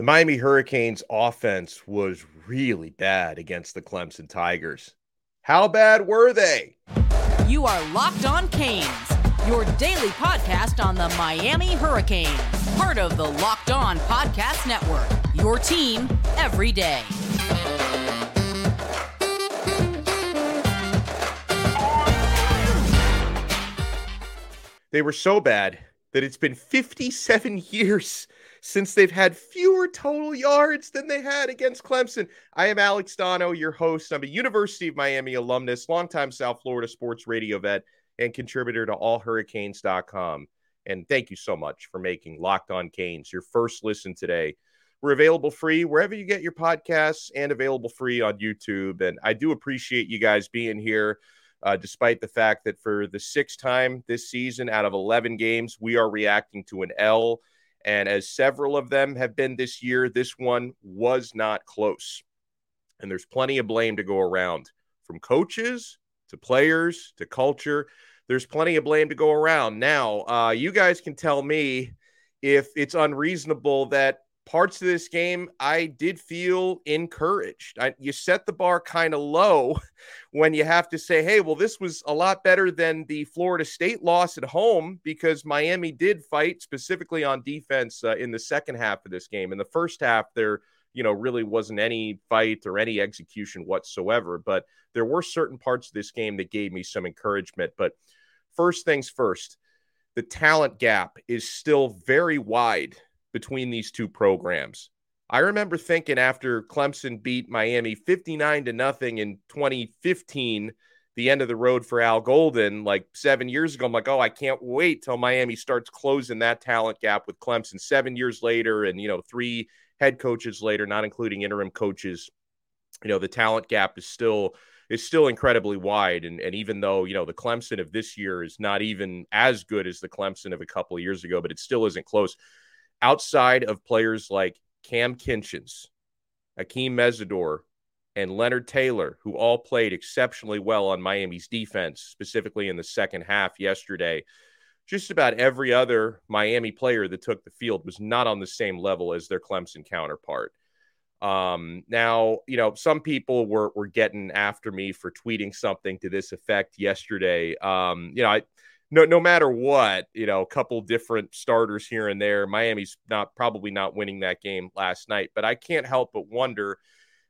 The Miami Hurricanes offense was really bad against the Clemson Tigers. How bad were they? You are Locked On Canes, your daily podcast on the Miami Hurricanes, part of the Locked On Podcast Network. Your team every day. They were so bad that it's been 57 years since they've had fewer total yards than they had against Clemson. I am Alex Donno, your host. I'm a University of Miami alumnus, longtime South Florida sports radio vet, and contributor to allhurricanes.com. And thank you so much for making Locked On Canes your first listen today. We're available free wherever you get your podcasts and available free on YouTube. And I do appreciate you guys being here. Uh, despite the fact that for the sixth time this season out of 11 games, we are reacting to an L and as several of them have been this year, this one was not close. And there's plenty of blame to go around from coaches to players to culture. There's plenty of blame to go around. Now, uh, you guys can tell me if it's unreasonable that parts of this game, I did feel encouraged. I, you set the bar kind of low when you have to say, hey, well, this was a lot better than the Florida State loss at home because Miami did fight specifically on defense uh, in the second half of this game. In the first half, there you know really wasn't any fight or any execution whatsoever but there were certain parts of this game that gave me some encouragement but first things first the talent gap is still very wide between these two programs. I remember thinking after Clemson beat Miami 59 to nothing in 2015, the end of the road for Al Golden, like seven years ago, I'm like, oh, I can't wait till Miami starts closing that talent gap with Clemson seven years later. And, you know, three head coaches later, not including interim coaches, you know, the talent gap is still is still incredibly wide. And, and even though, you know, the Clemson of this year is not even as good as the Clemson of a couple of years ago, but it still isn't close outside of players like Cam Kinchens, Akeem Mesidor, and Leonard Taylor, who all played exceptionally well on Miami's defense, specifically in the second half yesterday. Just about every other Miami player that took the field was not on the same level as their Clemson counterpart. Um, now, you know, some people were were getting after me for tweeting something to this effect yesterday. Um, you know, I no no matter what, you know, a couple different starters here and there. Miami's not probably not winning that game last night, but I can't help but wonder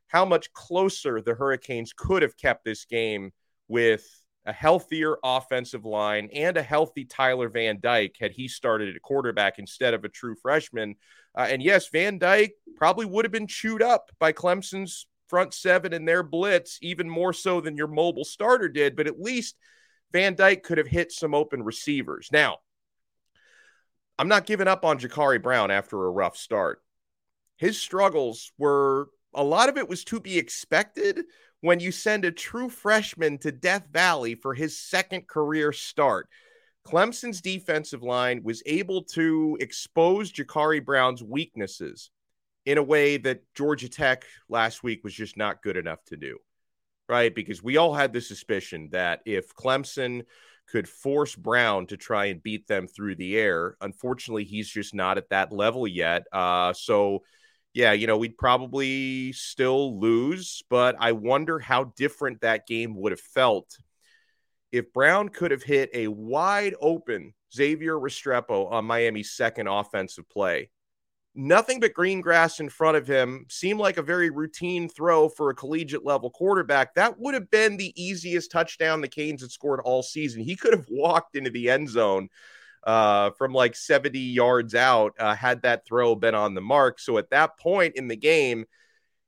how much closer the Hurricanes could have kept this game with a healthier offensive line and a healthy Tyler Van Dyke had he started at quarterback instead of a true freshman. Uh, and yes, Van Dyke probably would have been chewed up by Clemson's front seven and their blitz even more so than your mobile starter did, but at least Van Dyke could have hit some open receivers. Now, I'm not giving up on Jacurri Brown after a rough start. His struggles were a lot of it was to be expected when you send a true freshman to Death Valley for his second career start. Clemson's defensive line was able to expose Jacurri Brown's weaknesses in a way that Georgia Tech last week was just not good enough to do right? Because we all had the suspicion that if Clemson could force Brown to try and beat them through the air, unfortunately, he's just not at that level yet. Uh, so, yeah, you know, we'd probably still lose, but I wonder how different that game would have felt if Brown could have hit a wide open Xavier Restrepo on Miami's second offensive play nothing but green grass in front of him seemed like a very routine throw for a collegiate level quarterback. That would have been the easiest touchdown the Canes had scored all season. He could have walked into the end zone uh, from like 70 yards out uh, had that throw been on the mark. So at that point in the game,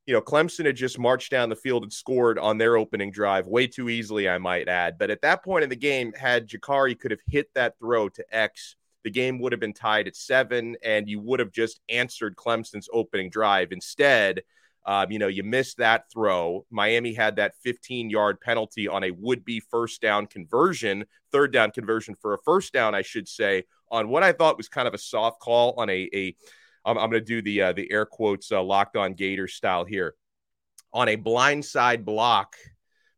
you know, Clemson had just marched down the field and scored on their opening drive way too easily, I might add. But at that point in the game, had Jacurri could have hit that throw to X the game would have been tied at seven, and you would have just answered Clemson's opening drive. Instead, um, you know, you missed that throw. Miami had that 15 yard penalty on a would be first down conversion, third down conversion for a first down, I should say, on what I thought was kind of a soft call on a, a I'm, I'm going to do the, uh, the air quotes uh, locked on Gator style here on a blindside block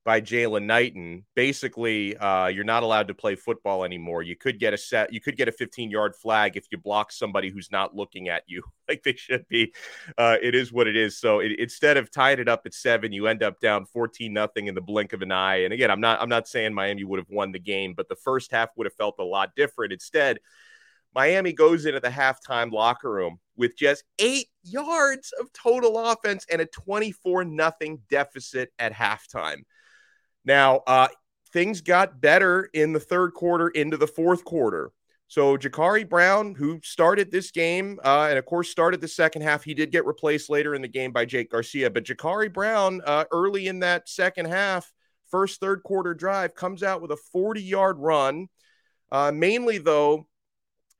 by Jaylan Knighton. Basically, uh, you're not allowed to play football anymore. You could get a set, you could get a 15 yard flag if you block somebody who's not looking at you like they should be. Uh, it is what it is. So it, instead of tying it up at seven, you end up down 14 nothing in the blink of an eye. And again, I'm not I'm not saying Miami would have won the game, but the first half would have felt a lot different. Instead, Miami goes into the halftime locker room with just eight yards of total offense and a 24 nothing deficit at halftime. Now, uh, things got better in the third quarter into the fourth quarter. So Jacurri Brown, who started this game, uh, and of course started the second half, he did get replaced later in the game by Jake Garcia. But Jacurri Brown, uh, early in that second half, first third quarter drive, comes out with a 40 yard run. Uh, mainly, though,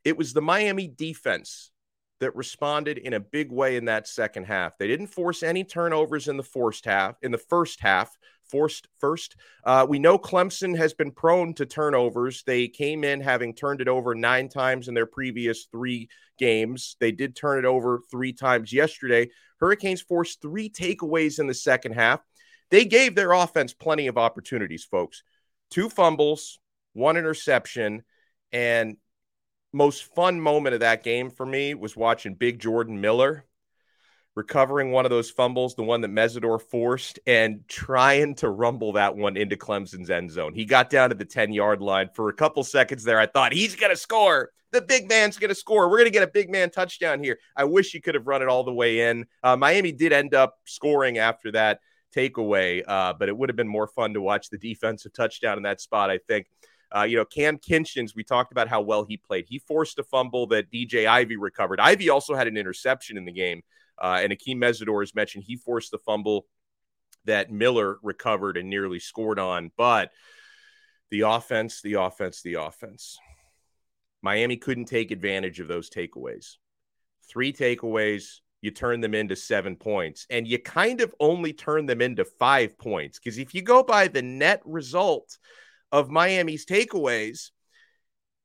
it was the Miami defense that responded in a big way in that second half. They didn't force any turnovers in the first half. In the first half, forced first. Uh, we know Clemson has been prone to turnovers. They came in having turned it over nine times in their previous three games. They did turn it over three times yesterday. Hurricanes forced three takeaways in the second half. They gave their offense plenty of opportunities, folks. Two fumbles, one interception, and most fun moment of that game for me was watching Big Jordan Miller recovering one of those fumbles, the one that Mesidor forced, and trying to rumble that one into Clemson's end zone. He got down to the 10 yard line for a couple seconds there. I thought he's going to score. The big man's going to score. We're going to get a big man touchdown here. I wish he could have run it all the way in. Uh, Miami did end up scoring after that takeaway, uh, but it would have been more fun to watch the defensive touchdown in that spot, I think. Uh, you know, Cam Kinchens, we talked about how well he played. He forced a fumble that DJ Ivey recovered. Ivey also had an interception in the game. Uh, and Akeem Mesidor has mentioned he forced the fumble that Miller recovered and nearly scored on. But the offense, the offense, the offense. Miami couldn't take advantage of those takeaways. Three takeaways, you turn them into seven points, and you kind of only turn them into five points. Because if you go by the net result of Miami's takeaways,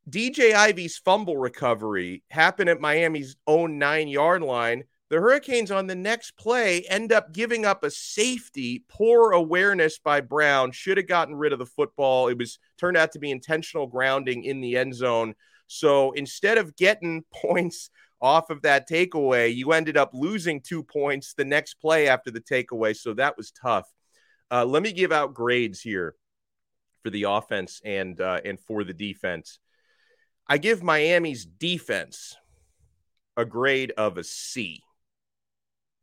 DJ Ivey's fumble recovery happened at Miami's own nine yard line. The Hurricanes on the next play end up giving up a safety, poor awareness by Brown, should have gotten rid of the football. It was turned out to be intentional grounding in the end zone. So instead of getting points off of that takeaway, you ended up losing two points the next play after the takeaway. So that was tough. Uh, let me give out grades here for the offense and uh, and for the defense. I give Miami's defense a grade of a C.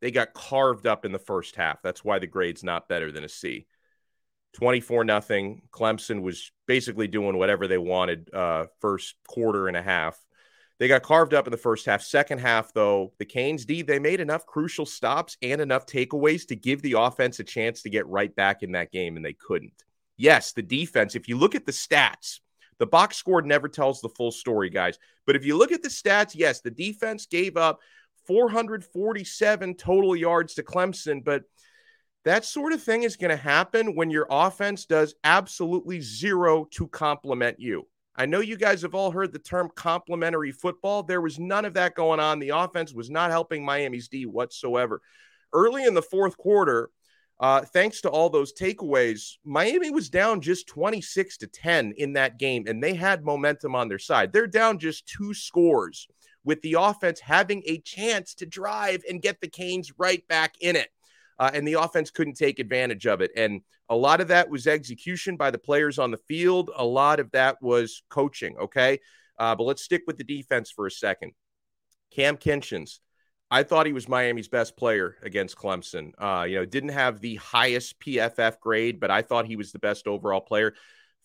They got carved up in the first half. That's why the grade's not better than a C. 24 nothing. Clemson was basically doing whatever they wanted uh, first quarter and a half. They got carved up in the first half. Second half, though, the Canes D, they made enough crucial stops and enough takeaways to give the offense a chance to get right back in that game, and they couldn't. Yes, the defense, if you look at the stats, the box score never tells the full story, guys. But if you look at the stats, yes, the defense gave up 447 total yards to Clemson, but that sort of thing is going to happen when your offense does absolutely zero to complement you. I know you guys have all heard the term complementary football. There was none of that going on. The offense was not helping Miami's D whatsoever. Early in the fourth quarter, uh, thanks to all those takeaways, Miami was down just 26 to 10 in that game, and they had momentum on their side. They're down just two scores with the offense having a chance to drive and get the Canes right back in it. Uh, and the offense couldn't take advantage of it. And a lot of that was execution by the players on the field. A lot of that was coaching. Okay. Uh, but let's stick with the defense for a second. Cam Kinchens, I thought he was Miami's best player against Clemson. Uh, you know, didn't have the highest PFF grade, but I thought he was the best overall player.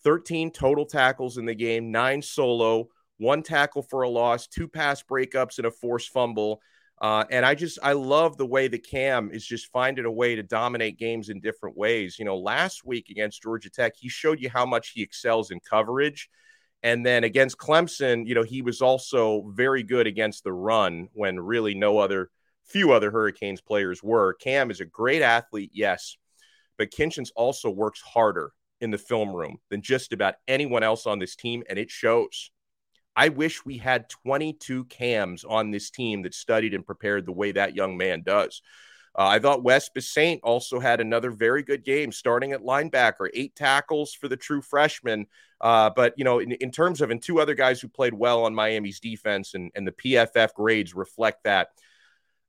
13 total tackles in the game, nine solo, one tackle for a loss, two pass breakups, and a forced fumble. Uh, and I just I love the way the Cam is just finding a way to dominate games in different ways. You know, last week against Georgia Tech, he showed you how much he excels in coverage. And then against Clemson, you know, he was also very good against the run when really no other few other Hurricanes players were. Cam is a great athlete, yes, but Kinchens also works harder in the film room than just about anyone else on this team, and it shows. I wish we had 22 cams on this team that studied and prepared the way that young man does. Uh, I thought Wes Bissainthe also had another very good game, starting at linebacker, eight tackles for the true freshman. Uh, but, you know, in, in, terms of, and two other guys who played well on Miami's defense, and, and the PFF grades reflect that.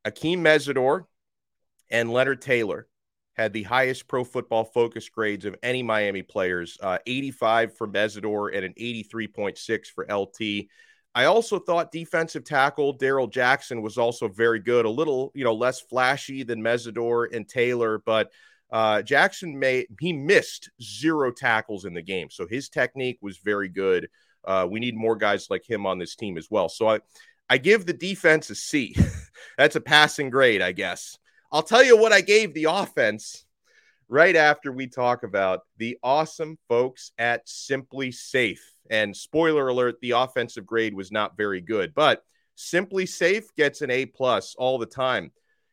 Akeem Mesidor and Leonard Taylor had the highest pro football focus grades of any Miami players uh, 85 for Mesidor and an 83.6 for LT. I also thought defensive tackle Daryl Jackson was also very good, a little, you know, less flashy than Mesidor and Taylor, but uh, Jackson made he missed zero tackles in the game, so his technique was very good. Uh, we need more guys like him on this team as well. So I, I give the defense a C. That's a passing grade, I guess. I'll tell you what I gave the offense right after we talk about the awesome folks at SimpliSafe. And spoiler alert, the offensive grade was not very good, but SimpliSafe gets an A plus all the time.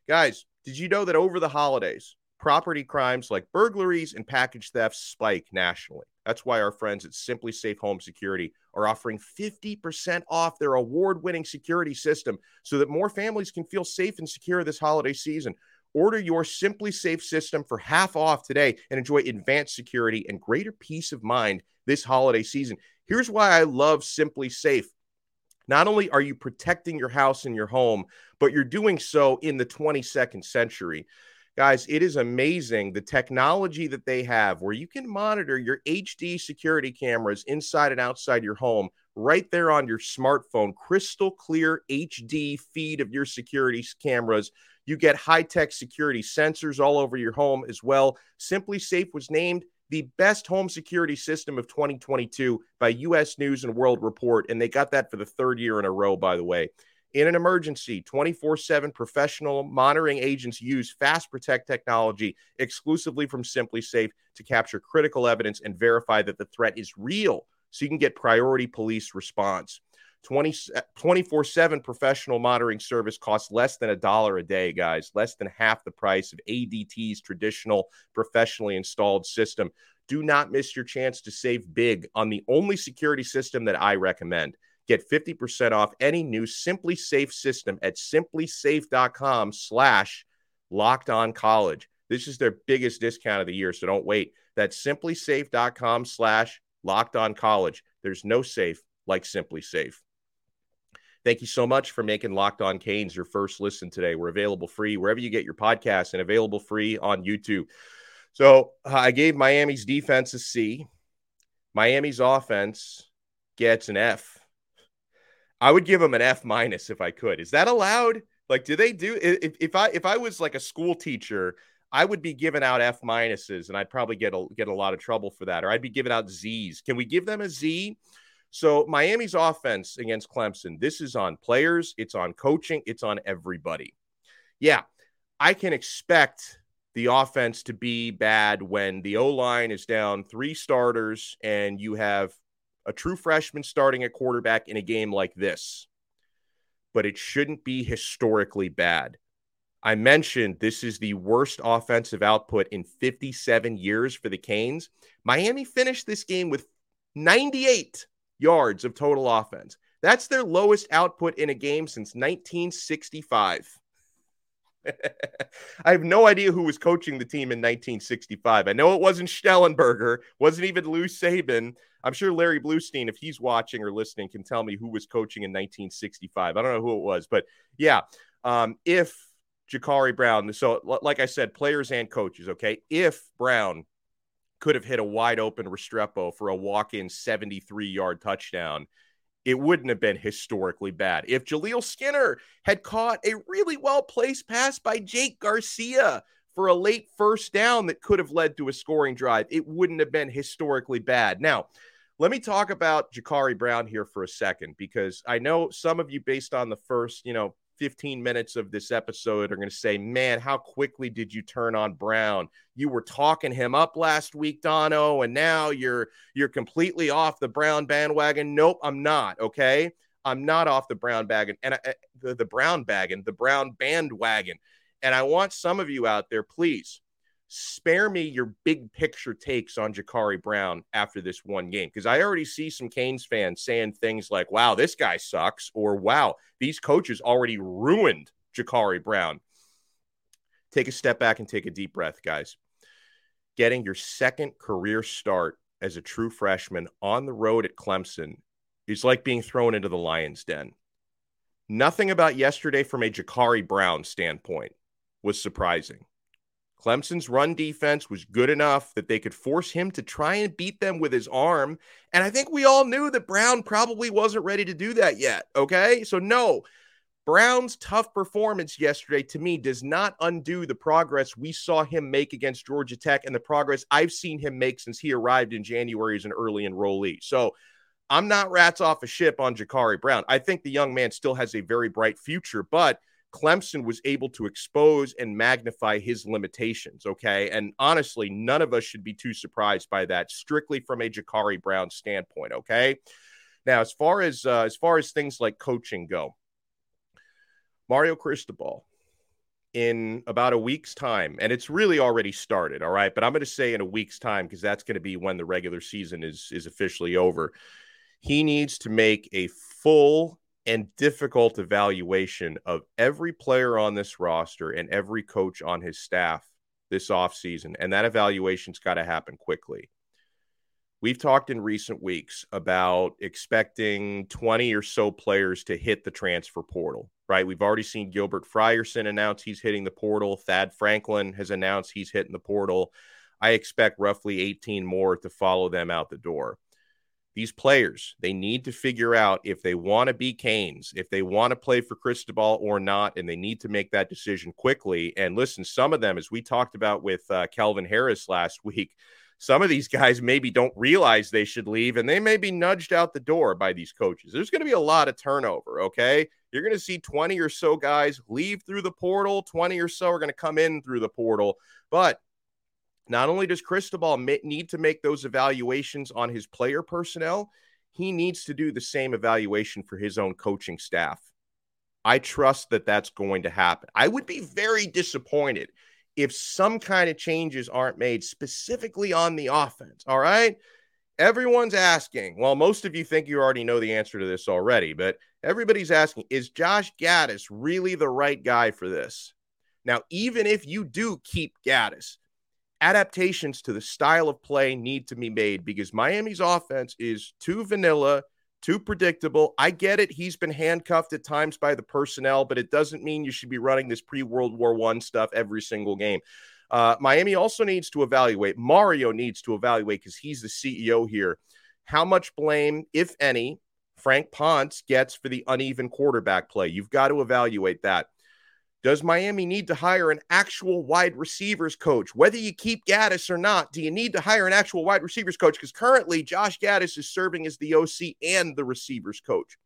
Guys, did you know that over the holidays, property crimes like burglaries and package thefts spike nationally? That's why our friends at SimpliSafe Home Security are offering 50% off their award winning security system so that more families can feel safe and secure this holiday season. Order your SimpliSafe system for half off today and enjoy advanced security and greater peace of mind this holiday season. Here's why I love SimpliSafe. Not only are you protecting your house and your home, but you're doing so in the 22nd century. Guys, it is amazing the technology that they have where you can monitor your HD security cameras inside and outside your home right there on your smartphone. Crystal clear HD feed of your security cameras. You get high tech security sensors all over your home as well. SimpliSafe was named the best home security system of 2022 by US News and World Report. And they got that for the third year in a row, by the way. In an emergency, 24 7 professional monitoring agents use Fast Protect technology exclusively from SimpliSafe to capture critical evidence and verify that the threat is real so you can get priority police response. 24 7 professional monitoring service costs less than a dollar a day, guys, less than half the price of ADT's traditional professionally installed system. Do not miss your chance to save big on the only security system that I recommend. Get 50% off any new SimpliSafe system at simplisafe.com slash locked on college. This is their biggest discount of the year, so don't wait. That's simplisafe.com slash locked on college. There's no safe like SimpliSafe. Thank you so much for making Locked On Canes your first listen today. We're available free wherever you get your podcasts and available free on YouTube. So I gave Miami's defense a C. Miami's offense gets an F. I would give them an F minus if I could. Is that allowed? Like, do they do if, if I if I was like a school teacher, I would be giving out F minuses and I'd probably get a get a lot of trouble for that. Or I'd be giving out Z's. Can we give them a Z? So Miami's offense against Clemson, this is on players, it's on coaching, it's on everybody. Yeah, I can expect the offense to be bad when the O line is down three starters and you have a true freshman starting at quarterback in a game like this. But it shouldn't be historically bad. I mentioned this is the worst offensive output in 57 years for the Canes. Miami finished this game with 98 yards of total offense. That's their lowest output in a game since 1965. I have no idea who was coaching the team in 1965. I know it wasn't Schnellenberger, wasn't even Lou Saban. I'm sure Larry Blustein, if he's watching or listening, can tell me who was coaching in 1965. I don't know who it was, but yeah, um, if Jacurri Brown, so like I said, players and coaches, okay, if Brown could have hit a wide open Restrepo for a walk in 73 yard touchdown, it wouldn't have been historically bad. If Jaleel Skinner had caught a really well placed pass by Jake Garcia for a late first down that could have led to a scoring drive, it wouldn't have been historically bad. Now, let me talk about Jacurri Brown here for a second because I know some of you, based on the first, you know, 15 minutes of this episode are going to say, man, how quickly did you turn on Brown? You were talking him up last week, Donno, and now you're you're completely off the Brown bandwagon. Nope, I'm not. Okay. I'm not off the Brown wagon and I, eh, the, the Brown wagon, the Brown bandwagon. And I want some of you out there, please spare me your big picture takes on Jacurri Brown after this one game because I already see some Canes fans saying things like, wow, this guy sucks, or wow, these coaches already ruined Jacurri Brown. take a step back and take a deep breath, guys. Getting your second career start as a true freshman on the road at Clemson is like being thrown into the lion's den. Nothing about yesterday from a Jacurri Brown standpoint was surprising. Clemson's run defense was good enough that they could force him to try and beat them with his arm. And I think we all knew that Brown probably wasn't ready to do that yet. Okay. So, no, Brown's tough performance yesterday to me does not undo the progress we saw him make against Georgia Tech and the progress I've seen him make since he arrived in January as an early enrollee. So, I'm not rats off a ship on Jacurri Brown. I think the young man still has a very bright future, but Clemson was able to expose and magnify his limitations. Okay. And honestly, none of us should be too surprised by that, strictly from a Jacurri Brown standpoint. Okay. Now, as far as uh, as far as things like coaching go, Mario Cristobal in about a week's time, and it's really already started. All right, but I'm going to say in a week's time because that's going to be when the regular season is is officially over. He needs to make a full and difficult evaluation of every player on this roster and every coach on his staff this offseason. And that evaluation's got to happen quickly. We've talked in recent weeks about expecting 20 or so players to hit the transfer portal, right? We've already seen Gilbert Frierson announce he's hitting the portal. Thad Franklin has announced he's hitting the portal. I expect roughly 18 more to follow them out the door these players, they need to figure out if they want to be Canes, if they want to play for Cristobal or not, and they need to make that decision quickly. And listen, some of them, as we talked about with uh, Kelvin Harris last week, some of these guys maybe don't realize they should leave and they may be nudged out the door by these coaches. There's going to be a lot of turnover, okay? You're going to see 20 or so guys leave through the portal, 20 or so are going to come in through the portal. But not only does Cristobal need to make those evaluations on his player personnel, he needs to do the same evaluation for his own coaching staff. I trust that that's going to happen. I would be very disappointed if some kind of changes aren't made specifically on the offense. All right. Everyone's asking. Well, most of you think you already know the answer to this already, but everybody's asking is Josh Gattis really the right guy for this? Now, even if you do keep Gattis, adaptations to the style of play need to be made because Miami's offense is too vanilla, too predictable. I get it. He's been handcuffed at times by the personnel, but it doesn't mean you should be running this pre World War One stuff every single game. Uh, Miami also needs to evaluate. Mario needs to evaluate because he's the CEO here. How much blame, if any, Frank Ponce gets for the uneven quarterback play? You've got to evaluate that. Does Miami need to hire an actual wide receivers coach? Whether you keep Gattis or not, do you need to hire an actual wide receivers coach? Because currently, Josh Gattis is serving as the OC and the receivers coach.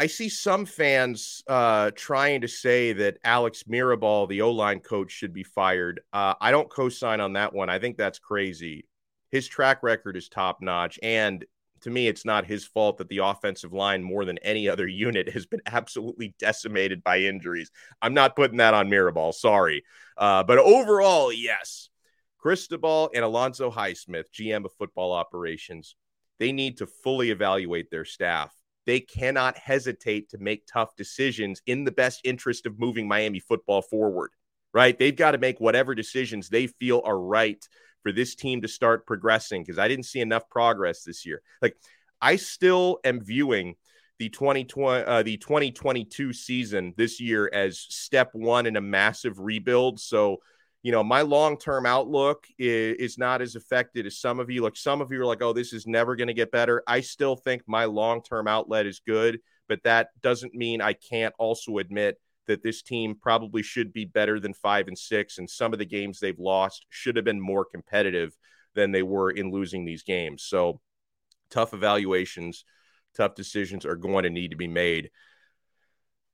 I see some fans uh, trying to say that Alex Mirabal, the O line coach, should be fired. Uh, I don't co sign on that one. I think that's crazy. His track record is top notch. And to me, it's not his fault that the offensive line, more than any other unit, has been absolutely decimated by injuries. I'm not putting that on Mirabal. Sorry. Uh, but overall, yes. Cristobal and Alonzo Highsmith, GM of football operations, they need to fully evaluate their staff. They cannot hesitate to make tough decisions in the best interest of moving Miami football forward, right? They've got to make whatever decisions they feel are right for this team to start progressing because I didn't see enough progress this year. Like I still am viewing the 2020 uh, the 2022 season this year as step 1 in a massive rebuild. So, you know, my long-term outlook is, is not as affected as some of you. Like some of you are like, "Oh, this is never going to get better." I still think my long-term outlet is good, but that doesn't mean I can't also admit that this team probably should be better than five and six, and some of the games they've lost should have been more competitive than they were in losing these games. So, tough evaluations, tough decisions are going to need to be made.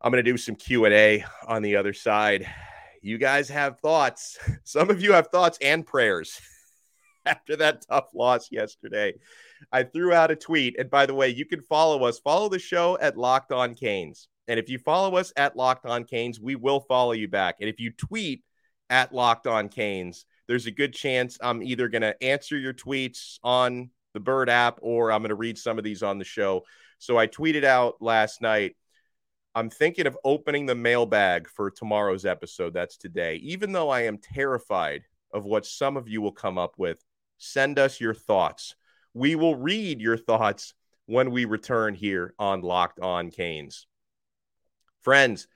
I'm going to do some Q&A on the other side. You guys have thoughts. Some of you have thoughts and prayers after that tough loss yesterday. I threw out a tweet. And by the way, you can follow us. Follow the show at Locked On Canes. And if you follow us at Locked On Canes, we will follow you back. And if you tweet at Locked On Canes, there's a good chance I'm either going to answer your tweets on the Bird app or I'm going to read some of these on the show. So I tweeted out last night I'm thinking of opening the mailbag for tomorrow's episode. That's today. Even though I am terrified of what some of you will come up with, send us your thoughts. We will read your thoughts when we return here on Locked On Canes. Friends,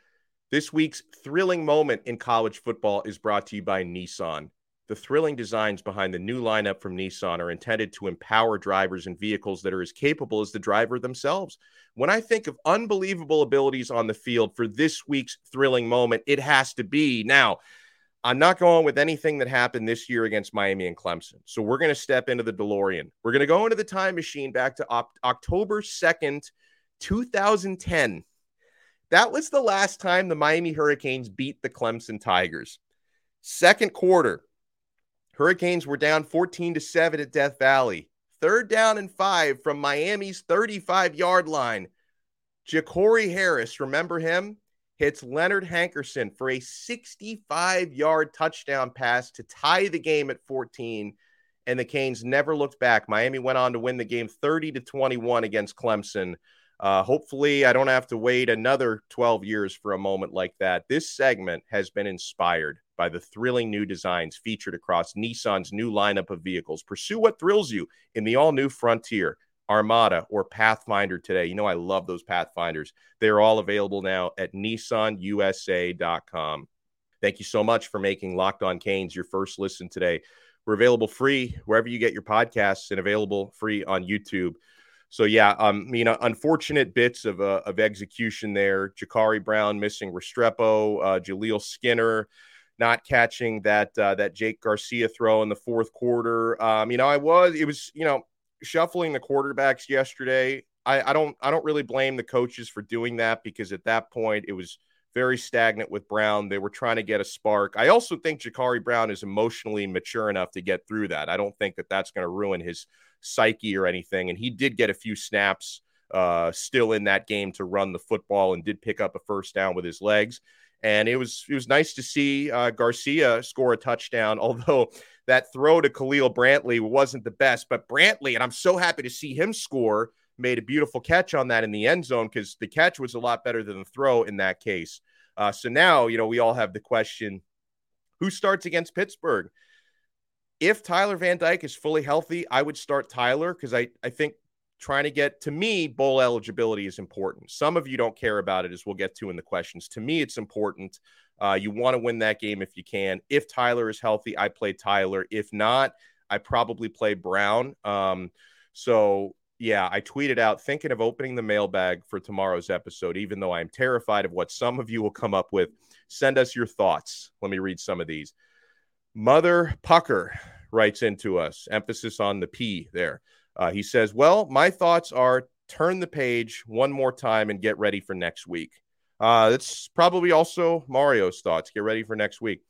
this week's thrilling moment in college football is brought to you by Nissan. The thrilling designs behind the new lineup from Nissan are intended to empower drivers and vehicles that are as capable as the driver themselves. When I think of unbelievable abilities on the field for this week's thrilling moment, it has to be now. I'm not going with anything that happened this year against Miami and Clemson. So we're going to step into the DeLorean. We're going to go into the time machine back to op- October 2nd, 2010. That was the last time the Miami Hurricanes beat the Clemson Tigers. Second quarter, Hurricanes were down 14 to 7 at Death Valley. Third down and five from Miami's 35 yard line. Jacory Harris, remember him? Hits Leonard Hankerson for a 65 yard touchdown pass to tie the game at 14. And the Canes never looked back. Miami went on to win the game 30 to 21 against Clemson. Uh, hopefully, I don't have to wait another 12 years for a moment like that. This segment has been inspired by the thrilling new designs featured across Nissan's new lineup of vehicles. Pursue what thrills you in the all new Frontier, Armada, or Pathfinder today. You know, I love those Pathfinders. They're all available now at nissanusa.com. Thank you so much for making Locked On Canes your first listen today. We're available free wherever you get your podcasts and available free on YouTube. So yeah, um, know, unfortunate bits of uh, of execution there. Jacurri Brown missing Restrepo, uh, Jaleel Skinner not catching that uh, that Jake Garcia throw in the fourth quarter. Um, you know, I was it was you know shuffling the quarterbacks yesterday. I, I don't I don't really blame the coaches for doing that because at that point it was very stagnant with Brown. They were trying to get a spark. I also think Jacurri Brown is emotionally mature enough to get through that. I don't think that that's going to ruin his psyche or anything. And he did get a few snaps uh, still in that game to run the football and did pick up a first down with his legs. And it was it was nice to see uh, Garcia score a touchdown, although that throw to Khalil Brantley wasn't the best. But Brantley, and I'm so happy to see him score, made a beautiful catch on that in the end zone because the catch was a lot better than the throw in that case. Uh, so now, you know, we all have the question who starts against Pittsburgh? if Tyler Van Dyke is fully healthy, I would start Tyler because I, I think trying to get to me bowl eligibility is important. Some of you don't care about it, as we'll get to in the questions. To me, it's important. Uh, you want to win that game if you can. If Tyler is healthy, I play Tyler. If not, I probably play Brown. Um, so yeah, I tweeted out thinking of opening the mailbag for tomorrow's episode, even though I'm terrified of what some of you will come up with. Send us your thoughts. Let me read some of these. Mother Pucker writes into us, emphasis on the P there. Uh, he says, Well, my thoughts are turn the page one more time and get ready for next week. Uh, that's probably also Mario's thoughts. Get ready for next week.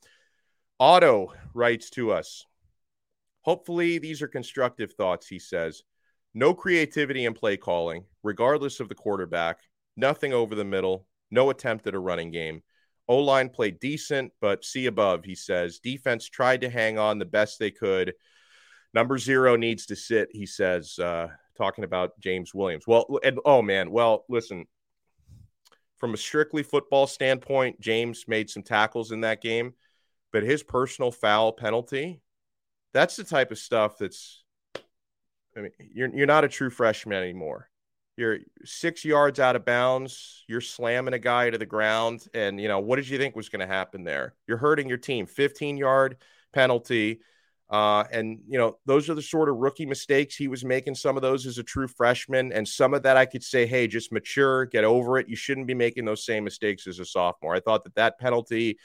Otto writes to us. Hopefully, these are constructive thoughts, he says. No creativity in play calling, regardless of the quarterback, nothing over the middle, no attempt at a running game. O line played decent, but see above, he says. Defense tried to hang on the best they could. Number zero needs to sit, he says, uh, talking about James Williams. Well, and oh man, well, listen, from a strictly football standpoint, James made some tackles in that game, but his personal foul penalty, that's the type of stuff that's, I mean, you're, you're not a true freshman anymore you're six yards out of bounds, you're slamming a guy to the ground. And, you know, what did you think was going to happen there? You're hurting your team. 15 yard penalty. Uh, and, you know, those are the sort of rookie mistakes he was making. Some of those as a true freshman. And some of that I could say, hey, just mature, get over it. You shouldn't be making those same mistakes as a sophomore. I thought that that penalty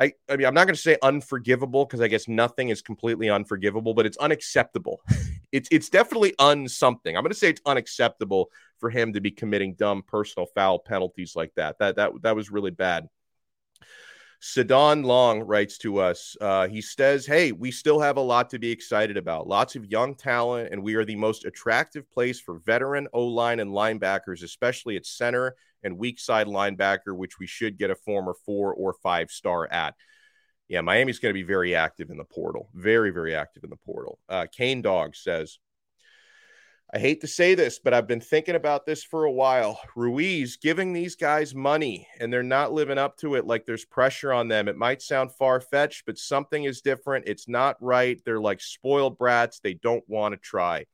I, I mean, I'm not going to say unforgivable because I guess nothing is completely unforgivable, but it's unacceptable. it's it's definitely un something. I'm going to say it's unacceptable for him to be committing dumb personal foul penalties like that. That that that was really bad. Sadon Long writes to us. Uh, he says, Hey, we still have a lot to be excited about. Lots of young talent, and we are the most attractive place for veteran O line and linebackers, especially at center and weak side linebacker, which we should get a former four or five star at. Yeah, Miami's going to be very active in the portal. Very, very active in the portal. Uh, Kane Dog says, I hate to say this, but I've been thinking about this for a while. Ruiz giving these guys money and they're not living up to it like there's pressure on them. It might sound far fetched, but something is different. It's not right. They're like spoiled brats. They don't want to try.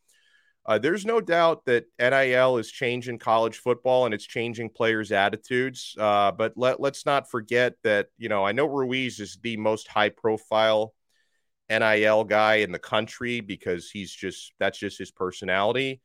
Uh, there's no doubt that NIL is changing college football and it's changing players' attitudes. Uh, but let, let's not forget that, you know, I know Ruiz is the most high profile NIL guy in the country because he's just that's just his personality.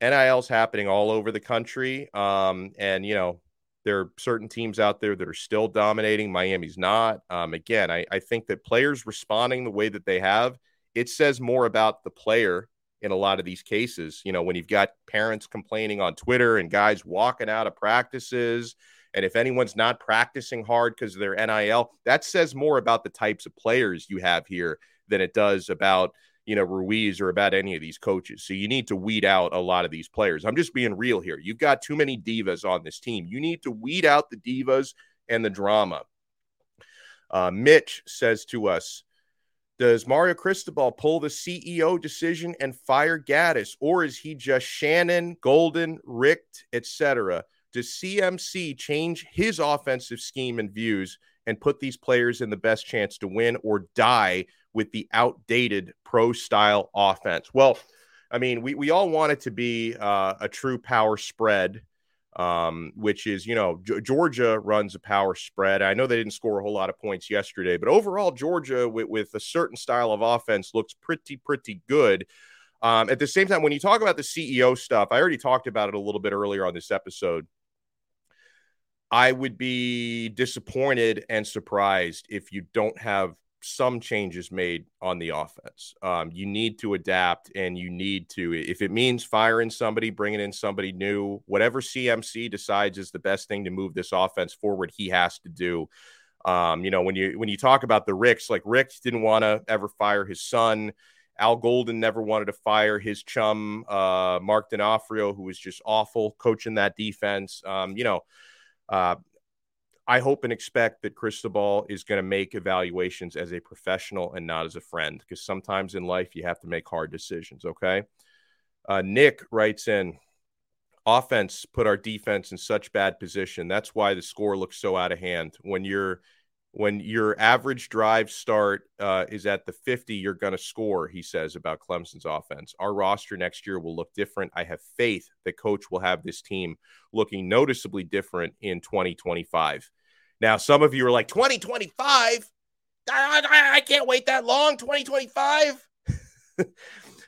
NIL's happening all over the country. Um, and you know, there are certain teams out there that are still dominating. Miami's not. Um, again, I, I think that players responding the way that they have, it says more about the player in a lot of these cases. You know, when you've got parents complaining on Twitter and guys walking out of practices, and if anyone's not practicing hard because of their NIL, that says more about the types of players you have here than it does about you know Ruiz or about any of these coaches. So you need to weed out a lot of these players. I'm just being real here. You've got too many divas on this team. You need to weed out the divas and the drama. Uh, Mitch says to us, does Mario Cristobal pull the CEO decision and fire Gattis, or is he just Shannon, Golden, Richt, etc.? Does CMC change his offensive scheme and views and put these players in the best chance to win or die with the outdated pro style offense? Well, I mean, we, we all want it to be uh, a true power spread, um, which is, you know, G- Georgia runs a power spread. I know they didn't score a whole lot of points yesterday, but overall, Georgia with, with a certain style of offense looks pretty, pretty good. Um, at the same time, when you talk about the CEO stuff, I already talked about it a little bit earlier on this episode. I would be disappointed and surprised if you don't have some changes made on the offense. Um, you need to adapt and you need to, if it means firing somebody, bringing in somebody new, whatever CMC decides is the best thing to move this offense forward, he has to do. Um, you know, when you when you talk about the Richts, like Richt didn't want to ever fire his son. Al Golden never wanted to fire his chum, uh, Mark D'Onofrio, who was just awful coaching that defense. Um, you know, uh, I hope and expect that Cristobal is going to make evaluations as a professional and not as a friend, because sometimes in life you have to make hard decisions. Okay. Uh, Nick writes in offense put our defense in such bad position. That's why the score looks so out of hand. When you're when your average drive start uh, is at the 50, you're going to score, he says about Clemson's offense. Our roster next year will look different. I have faith that coach will have this team looking noticeably different in 2025. Now, some of you are like, 2025? I, I, I can't wait that long. 2025? uh,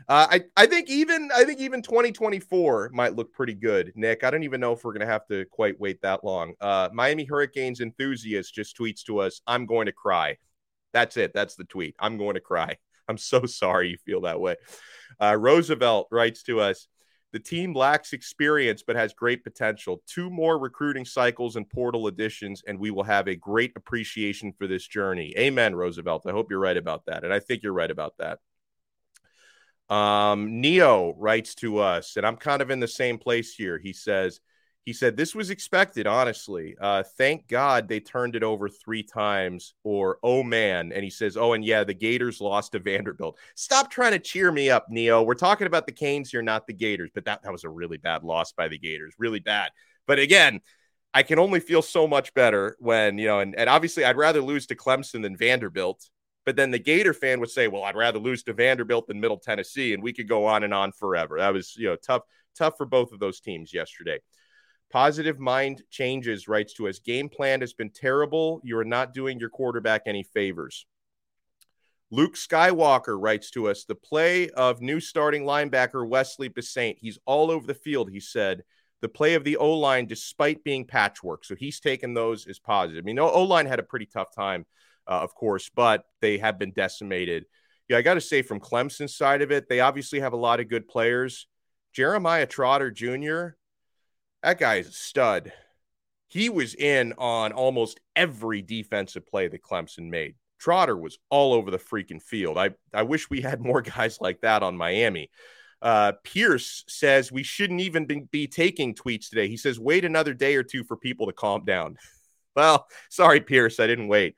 I, I think even I think even 2024 might look pretty good, Nick. I don't even know if we're gonna have to quite wait that long. Uh, Miami Hurricanes enthusiast just tweets to us, "I'm going to cry." That's it. That's the tweet. I'm going to cry. I'm so sorry you feel that way. Uh, Roosevelt writes to us, the team lacks experience but has great potential. Two more recruiting cycles and portal additions, and we will have a great appreciation for this journey. Amen, Roosevelt. I hope you're right about that. And I think you're right about that. Um, Neo writes to us, and I'm kind of in the same place here. He says, he said, This was expected, honestly. Uh, thank God they turned it over three times, or oh man. And he says, Oh, and yeah, the Gators lost to Vanderbilt. Stop trying to cheer me up, Neo. We're talking about the Canes here, not the Gators. But that, that was a really bad loss by the Gators, really bad. But again, I can only feel so much better when, you know, and, and obviously I'd rather lose to Clemson than Vanderbilt. But then the Gator fan would say, well, I'd rather lose to Vanderbilt than Middle Tennessee. And we could go on and on forever. That was, you know, tough, tough for both of those teams yesterday. Positive Mind Changes writes to us Game plan has been terrible. You are not doing your quarterback any favors. Luke Skywalker writes to us the play of new starting linebacker Wesley Bissainthe. He's all over the field, he said. The play of the O line, despite being patchwork. So he's taken those as positive. I mean, O line had a pretty tough time, uh, of course, but they have been decimated. Yeah, I got to say, from Clemson's side of it, they obviously have a lot of good players. Jeremiah Trotter Jr., that guy's a stud. He was in on almost every defensive play that Clemson made. Trotter was all over the freaking field. I, I wish we had more guys like that on Miami. Uh, Pierce says we shouldn't even be, be taking tweets today. He says, wait another day or two for people to calm down. well, sorry, Pierce, I didn't wait.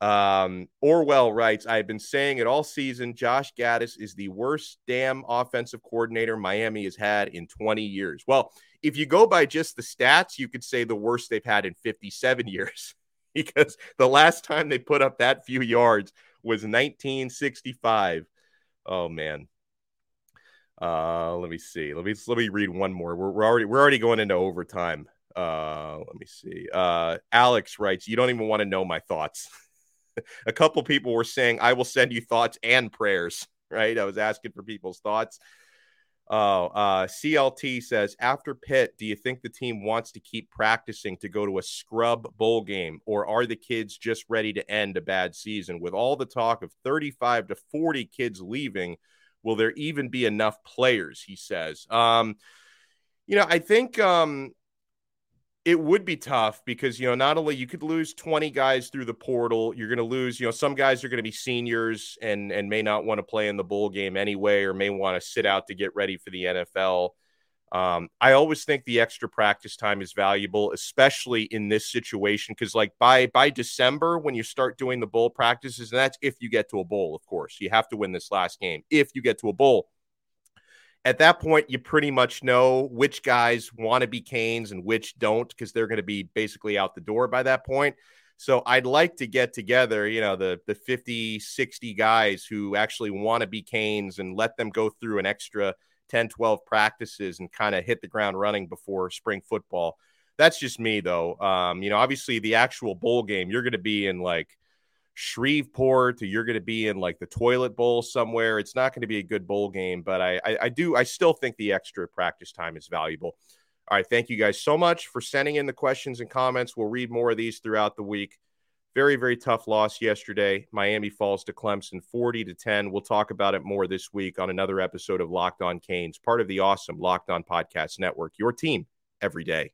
Um, Orwell writes, I've been saying it all season. Josh Gattis is the worst damn offensive coordinator Miami has had in 20 years. Well, if you go by just the stats, you could say the worst they've had in 57 years because the last time they put up that few yards was 1965. Oh man. Uh, let me see. Let me let me read one more. We're, we're already we're already going into overtime. Uh, let me see. Uh, Alex writes, "You don't even want to know my thoughts." a couple people were saying, "I will send you thoughts and prayers." Right? I was asking for people's thoughts. Oh, uh, CLT says after Pitt, do you think the team wants to keep practicing to go to a scrub bowl game, or are the kids just ready to end a bad season? With all the talk of 35 to 40 kids leaving, will there even be enough players? He says. Um, you know, I think um, it would be tough because you know not only you could lose 20 guys through the portal you're going to lose you know some guys are going to be seniors and and may not want to play in the bowl game anyway or may want to sit out to get ready for the NFL um, I always think the extra practice time is valuable, especially in this situation, because like by by December, when you start doing the bowl practices, and that's if you get to a bowl, of course, you have to win this last game. If you get to a bowl, at that point, you pretty much know which guys want to be Canes and which don't because they're going to be basically out the door by that point. So I'd like to get together, you know, the the 50, 60 guys who actually want to be Canes and let them go through an extra 10, 12 practices and kind of hit the ground running before spring football. That's just me though. Um, you know, obviously the actual bowl game, you're going to be in like Shreveport, or you're going to be in like the toilet bowl somewhere. It's not going to be a good bowl game, but I, I, I do, I still think the extra practice time is valuable. All right. Thank you guys so much for sending in the questions and comments. We'll read more of these throughout the week. Very, very tough loss yesterday. Miami falls to Clemson 40 to 10. We'll talk about it more this week on another episode of Locked On Canes, part of the awesome Locked On Podcast Network, your team every day.